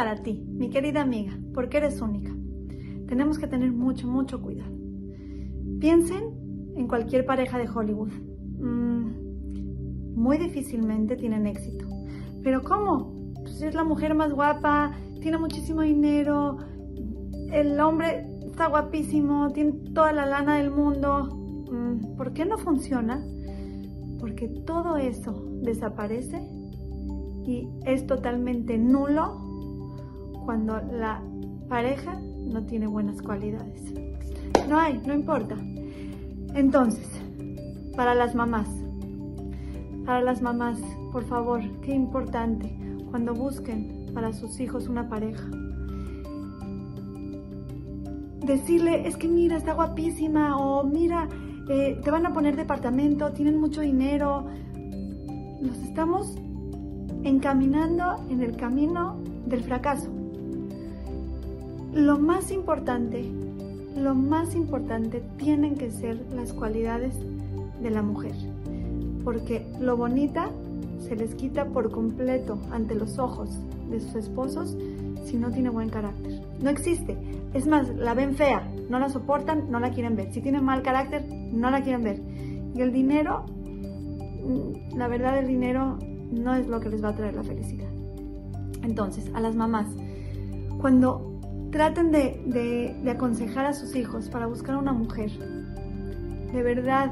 para ti, mi querida amiga, porque eres única. Tenemos que tener mucho, mucho cuidado. Piensen en cualquier pareja de Hollywood. Mm, muy difícilmente tienen éxito. ¿Pero cómo? Pues es la mujer más guapa, tiene muchísimo dinero, el hombre está guapísimo, tiene toda la lana del mundo. Mm, ¿Por qué no funciona? Porque todo eso desaparece y es totalmente nulo cuando la pareja no tiene buenas cualidades. No hay, no importa. Entonces, para las mamás, para las mamás, por favor, qué importante cuando busquen para sus hijos una pareja. Decirle, es que mira, está guapísima o mira, eh, te van a poner departamento, tienen mucho dinero. Nos estamos encaminando en el camino del fracaso. Lo más importante, lo más importante tienen que ser las cualidades de la mujer, porque lo bonita se les quita por completo ante los ojos de sus esposos si no tiene buen carácter. No existe. Es más, la ven fea, no la soportan, no la quieren ver. Si tiene mal carácter, no la quieren ver. Y el dinero, mm, la verdad el dinero no es lo que les va a traer la felicidad. Entonces, a las mamás, cuando traten de, de, aconsejar a sus hijos para buscar una mujer, de verdad,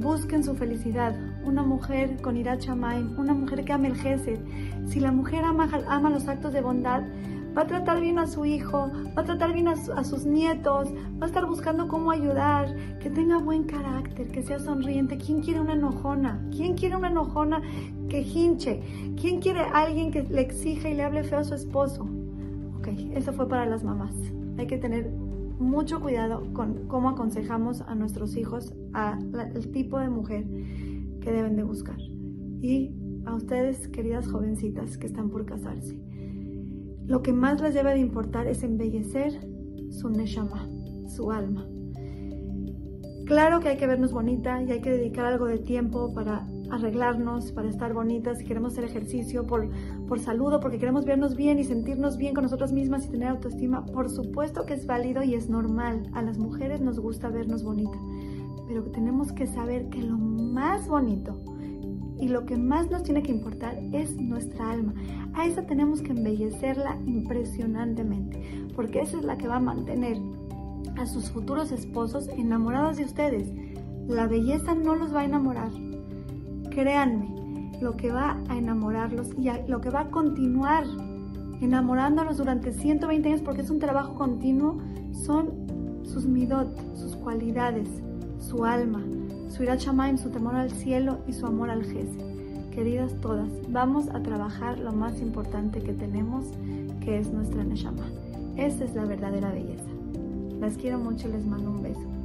busquen su felicidad. Una mujer con irachamay, una mujer que ame el gesed. Si la mujer ama, ama los actos de bondad, va a tratar bien a su hijo, va a tratar bien a, sus nietos, va a estar buscando cómo ayudar, que tenga buen carácter, que sea sonriente. ¿Quién quiere una enojona? ¿Quién quiere una enojona que hinche? ¿Quién quiere a alguien que le exija y le hable feo a su esposo? Eso fue para las mamás. Hay que tener mucho cuidado con cómo aconsejamos a nuestros hijos al tipo de mujer que deben de buscar. Y a ustedes, queridas jovencitas que están por casarse lo que más les debe de importar es embellecer su neshama, su alma. Claro que hay que vernos bonita y hay que dedicar algo de tiempo para arreglarnos, para estar bonitas, si queremos hacer ejercicio por, por salud porque queremos vernos bien y sentirnos bien con nosotras mismas y tener autoestima, por supuesto que es válido y es normal. A las mujeres nos gusta vernos bonita, pero tenemos que saber que lo más bonito y lo que más nos tiene que importar es nuestra alma. A esa tenemos que embellecerla impresionantemente, porque esa es la que va a mantener a sus futuros esposos enamorados de ustedes. La belleza no los va a enamorar. Créanme, lo que va a enamorarlos y lo que va a continuar enamorándolos durante 120 años, porque es un trabajo continuo, son sus midot, sus cualidades, su alma, su irachamaim, su temor al cielo y su amor al Jesús. Queridas todas, vamos a trabajar lo más importante que tenemos, que es nuestra Neshama. Esa es la verdadera belleza. Las quiero mucho y les mando un beso.